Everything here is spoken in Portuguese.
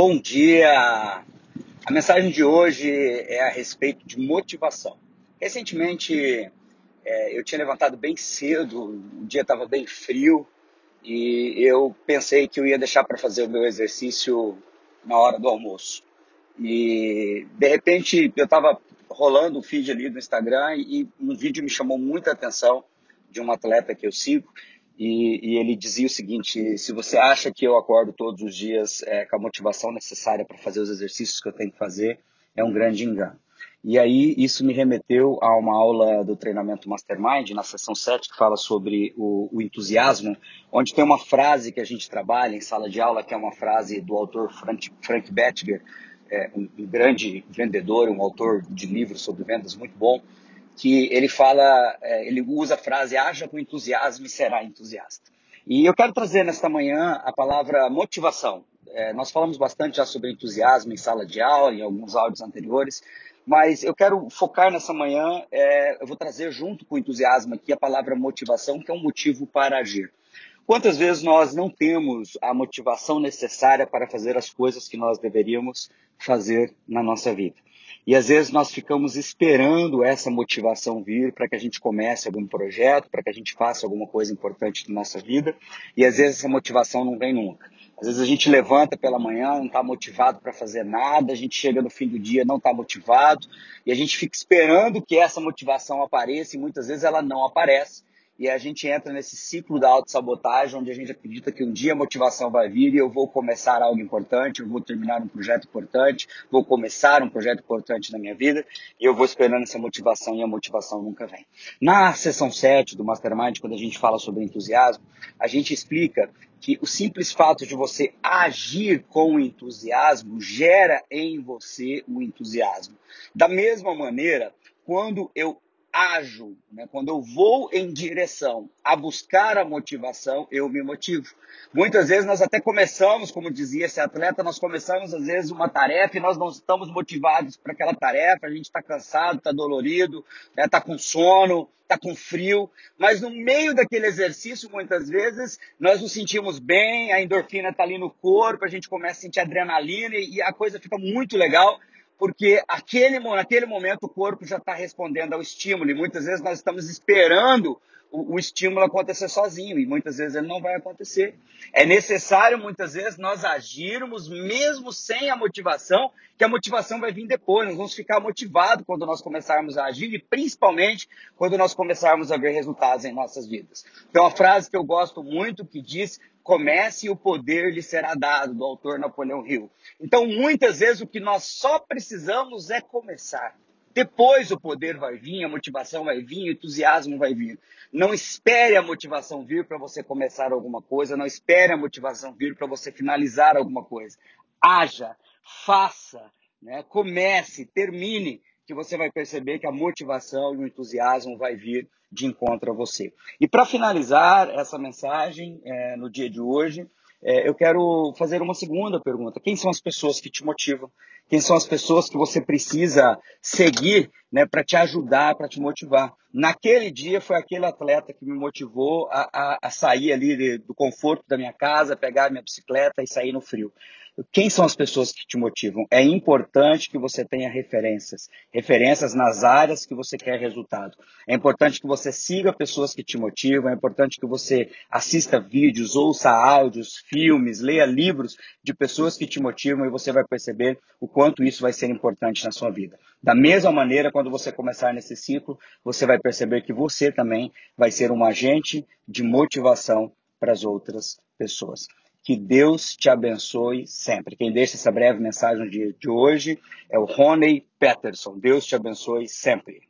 Bom dia! A mensagem de hoje é a respeito de motivação. Recentemente é, eu tinha levantado bem cedo, o dia estava bem frio e eu pensei que eu ia deixar para fazer o meu exercício na hora do almoço. E de repente eu estava rolando o feed ali do Instagram e um vídeo me chamou muita atenção de um atleta que eu sigo e, e, ele dizia o seguinte: se você acha que eu acordo todos os dias é, com a motivação necessária para fazer os exercícios que eu tenho que fazer, é um grande engano. E aí isso me remeteu a uma aula do treinamento Mastermind, na sessão 7, que fala sobre o, o entusiasmo, onde tem uma frase que a gente trabalha em sala de aula, que é uma frase do autor Frank, Frank Bettiger, é, um, um grande vendedor, um autor de livros sobre vendas muito bom, que ele fala, é, ele usa a frase haja com entusiasmo e será entusiasta. E eu quero trazer nesta manhã a palavra motivação. É, nós falamos bastante já sobre entusiasmo em sala de aula, em alguns áudios anteriores, mas eu quero focar nessa manhã, é, eu vou trazer junto com entusiasmo aqui a palavra motivação, que é um motivo para agir. Quantas vezes nós não temos a motivação necessária para fazer as coisas que nós deveríamos fazer na nossa vida? E às vezes nós ficamos esperando essa motivação vir para que a gente comece algum projeto, para que a gente faça alguma coisa importante na nossa vida, e às vezes essa motivação não vem nunca. Às vezes a gente levanta pela manhã, não está motivado para fazer nada, a gente chega no fim do dia, não está motivado, e a gente fica esperando que essa motivação apareça, e muitas vezes ela não aparece e a gente entra nesse ciclo da autossabotagem, onde a gente acredita que um dia a motivação vai vir e eu vou começar algo importante, eu vou terminar um projeto importante, vou começar um projeto importante na minha vida, e eu vou esperando essa motivação e a motivação nunca vem. Na sessão 7 do Mastermind, quando a gente fala sobre entusiasmo, a gente explica que o simples fato de você agir com entusiasmo gera em você o entusiasmo. Da mesma maneira, quando eu ajo, né? quando eu vou em direção a buscar a motivação, eu me motivo. Muitas vezes nós até começamos, como dizia esse atleta, nós começamos às vezes uma tarefa e nós não estamos motivados para aquela tarefa, a gente está cansado, está dolorido, está né? Tá com sono, está com frio, mas no meio daquele exercício, muitas vezes, nós nos sentimos bem, a endorfina está ali no corpo, a gente começa a sentir adrenalina e, e a coisa fica muito legal porque aquele, naquele momento o corpo já está respondendo ao estímulo e muitas vezes nós estamos esperando o, o, estímulo acontecer sozinho e muitas vezes ele não vai acontecer. É necessário muitas vezes nós agirmos mesmo sem a motivação, que a motivação vai vir depois. Nós vamos ficar motivados quando nós começarmos a agir e principalmente quando nós começarmos a ver resultados em nossas vidas. Então, a frase que eu gosto muito que diz comece e o poder lhe será dado, do autor Napoleão Hill. Então, muitas vezes, o que nós só precisamos é começar. Depois o poder vai vir, a motivação vai vir, o entusiasmo vai vir. Não espere a motivação vir para você começar alguma coisa, não espere a motivação vir para você finalizar alguma coisa. Haja, faça, né? comece, termine, que você vai perceber que a motivação e o entusiasmo vai vir de encontro a você. E para finalizar essa mensagem é, no dia de hoje, é, eu quero fazer uma segunda pergunta. Quem são as pessoas que te motivam? Quem são as pessoas que você precisa seguir né, para te ajudar, para te motivar? Naquele dia foi aquele atleta que me motivou a, a, a sair ali do conforto da minha casa, pegar minha bicicleta e sair no frio. Quem são as pessoas que te motivam? É importante que você tenha referências, referências nas áreas que você quer resultado. É importante que você siga pessoas que te motivam, é importante que você assista vídeos, ouça áudios, filmes, leia livros de pessoas que te motivam e você vai perceber o quanto isso vai ser importante na sua vida. Da mesma maneira, quando você começar nesse ciclo, você vai perceber que você também vai ser um agente de motivação para as outras pessoas. Que Deus te abençoe sempre. Quem deixa essa breve mensagem no dia de hoje é o Rony Peterson. Deus te abençoe sempre.